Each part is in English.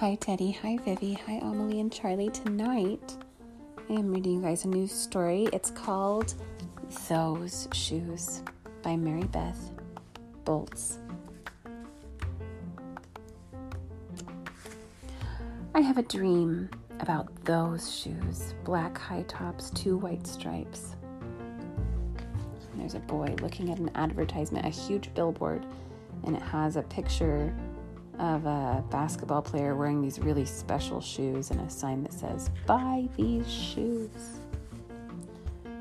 Hi, Teddy. Hi, Vivi. Hi, Amelie and Charlie. Tonight, I am reading you guys a new story. It's called Those Shoes by Mary Beth Bolts. I have a dream about those shoes black high tops, two white stripes. There's a boy looking at an advertisement, a huge billboard, and it has a picture of a basketball player wearing these really special shoes and a sign that says, Buy these shoes.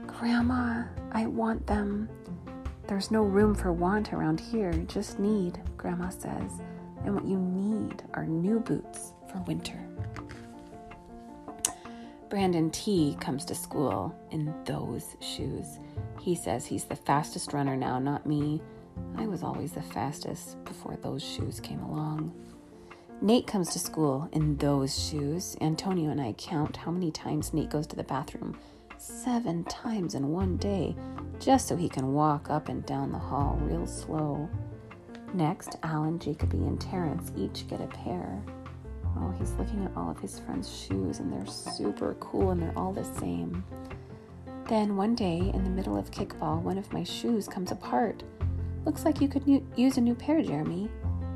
Grandma, I want them. There's no room for want around here, just need, Grandma says. And what you need are new boots for winter. Brandon T comes to school in those shoes. He says he's the fastest runner now, not me. I was always the fastest before those shoes came along. Nate comes to school in those shoes. Antonio and I count how many times Nate goes to the bathroom. Seven times in one day, just so he can walk up and down the hall real slow. Next, Alan, Jacoby, and Terrence each get a pair. Oh, he's looking at all of his friends' shoes, and they're super cool and they're all the same. Then one day, in the middle of kickball, one of my shoes comes apart. Looks like you could u- use a new pair, Jeremy.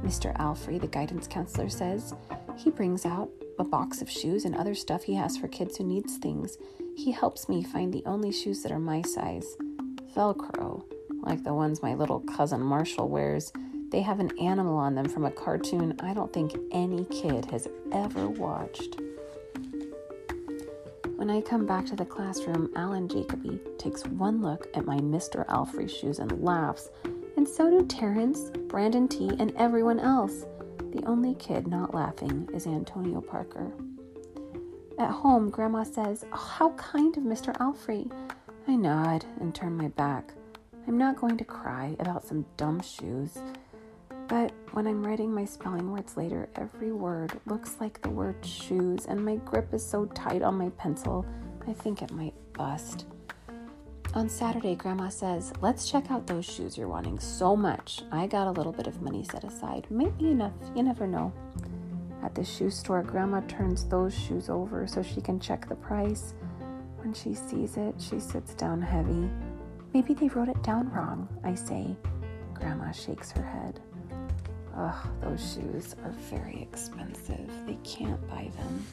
Mr. Alfrey, the guidance counselor, says. He brings out a box of shoes and other stuff he has for kids who needs things. He helps me find the only shoes that are my size. Velcro, like the ones my little cousin Marshall wears. They have an animal on them from a cartoon I don't think any kid has ever watched. When I come back to the classroom, Alan Jacoby takes one look at my Mr. Alfrey shoes and laughs and so do Terrence, Brandon T, and everyone else. The only kid not laughing is Antonio Parker. At home, Grandma says, oh, How kind of Mr. Alfrey. I nod and turn my back. I'm not going to cry about some dumb shoes. But when I'm writing my spelling words later, every word looks like the word shoes, and my grip is so tight on my pencil, I think it might bust. On Saturday, Grandma says, Let's check out those shoes you're wanting so much. I got a little bit of money set aside. Maybe enough. You never know. At the shoe store, Grandma turns those shoes over so she can check the price. When she sees it, she sits down heavy. Maybe they wrote it down wrong, I say. Grandma shakes her head. Ugh, those shoes are very expensive. They can't buy them.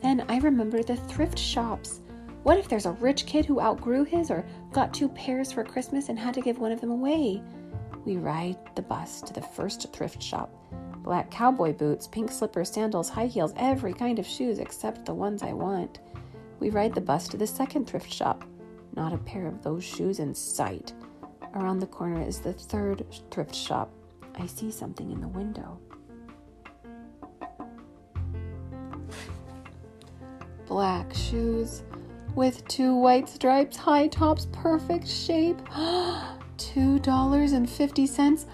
Then I remember the thrift shops. What if there's a rich kid who outgrew his or got two pairs for Christmas and had to give one of them away? We ride the bus to the first thrift shop. Black cowboy boots, pink slippers, sandals, high heels, every kind of shoes except the ones I want. We ride the bus to the second thrift shop. Not a pair of those shoes in sight. Around the corner is the third thrift shop. I see something in the window. Black shoes with two white stripes, high tops, perfect shape. $2.50.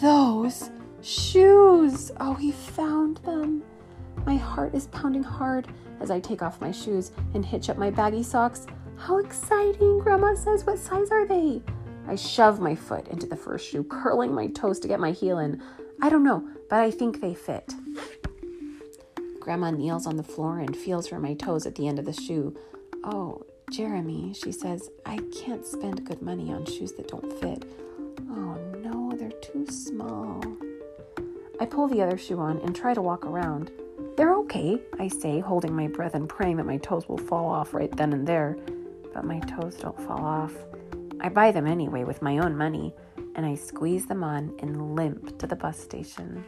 Those shoes! Oh, he found them. My heart is pounding hard as I take off my shoes and hitch up my baggy socks. How exciting! Grandma says, What size are they? I shove my foot into the first shoe, curling my toes to get my heel in. I don't know, but I think they fit. Grandma kneels on the floor and feels for my toes at the end of the shoe. Oh, Jeremy, she says, I can't spend good money on shoes that don't fit. Oh no, they're too small. I pull the other shoe on and try to walk around. They're okay, I say, holding my breath and praying that my toes will fall off right then and there. But my toes don't fall off. I buy them anyway with my own money, and I squeeze them on and limp to the bus station.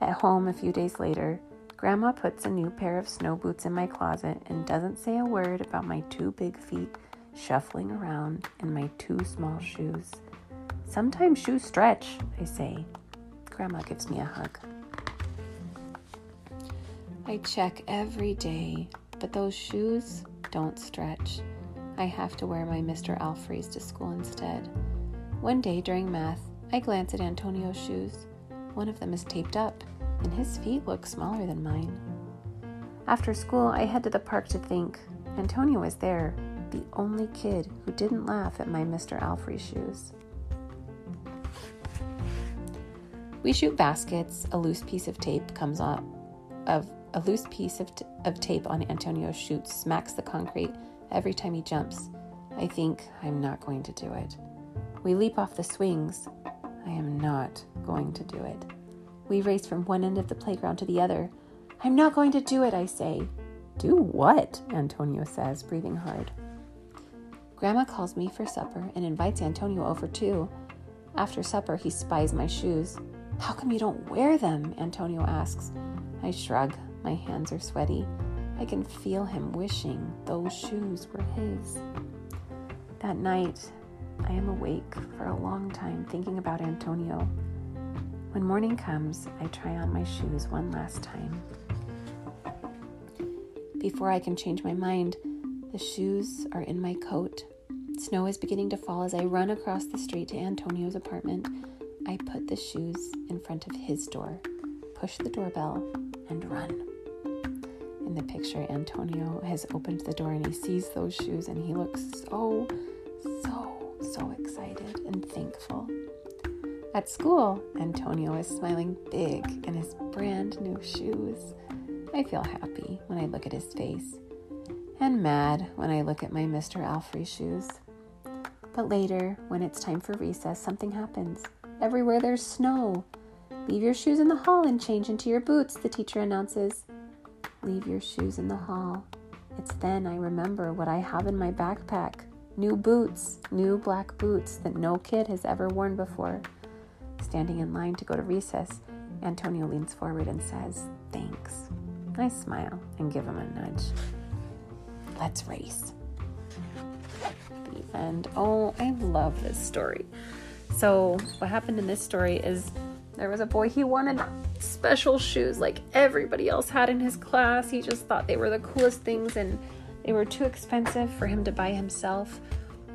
At home a few days later, Grandma puts a new pair of snow boots in my closet and doesn't say a word about my two big feet shuffling around in my two small shoes. Sometimes shoes stretch, I say. Grandma gives me a hug. I check every day, but those shoes don't stretch. I have to wear my Mr. Alfreys to school instead. One day during math, I glance at Antonio's shoes. One of them is taped up and his feet look smaller than mine. After school, I head to the park to think. Antonio was there, the only kid who didn't laugh at my Mr. Alfrey shoes. We shoot baskets. A loose piece of tape comes off of a loose piece of, t- of tape on Antonio's chute smacks the concrete every time he jumps. I think I'm not going to do it. We leap off the swings. I am not going to do it. We race from one end of the playground to the other. I'm not going to do it, I say. Do what? Antonio says, breathing hard. Grandma calls me for supper and invites Antonio over too. After supper, he spies my shoes. How come you don't wear them? Antonio asks. I shrug. My hands are sweaty. I can feel him wishing those shoes were his. That night, I am awake for a long time thinking about Antonio. When morning comes, I try on my shoes one last time. Before I can change my mind, the shoes are in my coat. Snow is beginning to fall as I run across the street to Antonio's apartment. I put the shoes in front of his door, push the doorbell, and run. In the picture, Antonio has opened the door and he sees those shoes and he looks so, so, so excited and thankful. At school, Antonio is smiling big in his brand new shoes. I feel happy when I look at his face and mad when I look at my Mr. Alfrey shoes. But later, when it's time for recess, something happens. Everywhere there's snow. Leave your shoes in the hall and change into your boots, the teacher announces. Leave your shoes in the hall. It's then I remember what I have in my backpack new boots, new black boots that no kid has ever worn before. Standing in line to go to recess, Antonio leans forward and says, Thanks. I smile and give him a nudge. Let's race. The end. Oh, I love this story. So, what happened in this story is there was a boy, he wanted special shoes like everybody else had in his class. He just thought they were the coolest things and they were too expensive for him to buy himself.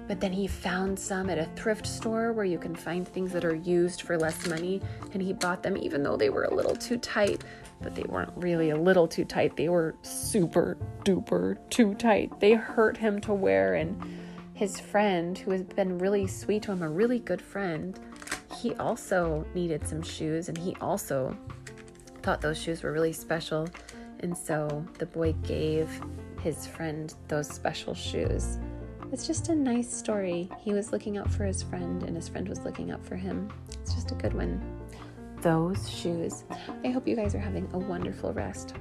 But then he found some at a thrift store where you can find things that are used for less money, and he bought them even though they were a little too tight. But they weren't really a little too tight, they were super duper too tight. They hurt him to wear, and his friend, who has been really sweet to him, a really good friend, he also needed some shoes, and he also thought those shoes were really special. And so the boy gave his friend those special shoes. It's just a nice story. He was looking out for his friend, and his friend was looking out for him. It's just a good one. Those shoes. I hope you guys are having a wonderful rest.